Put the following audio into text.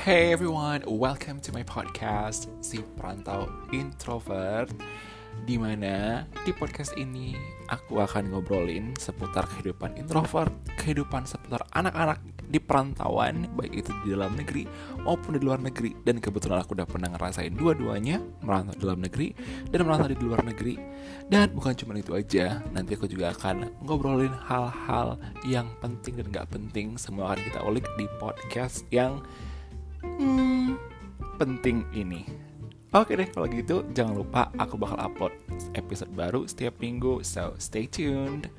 Hey everyone, welcome to my podcast Si Perantau Introvert Di mana di podcast ini aku akan ngobrolin seputar kehidupan introvert Kehidupan seputar anak-anak di perantauan Baik itu di dalam negeri maupun di luar negeri. Dan kebetulan aku udah pernah ngerasain dua-duanya Merantau di dalam negeri dan merantau di luar negeri. Dan bukan cuma itu aja Nanti aku juga akan ngobrolin hal-hal yang penting dan gak penting Semua akan kita ulik di podcast yang hmm, penting ini. Oke deh kalau gitu jangan lupa aku bakal upload episode baru setiap minggu so stay tuned.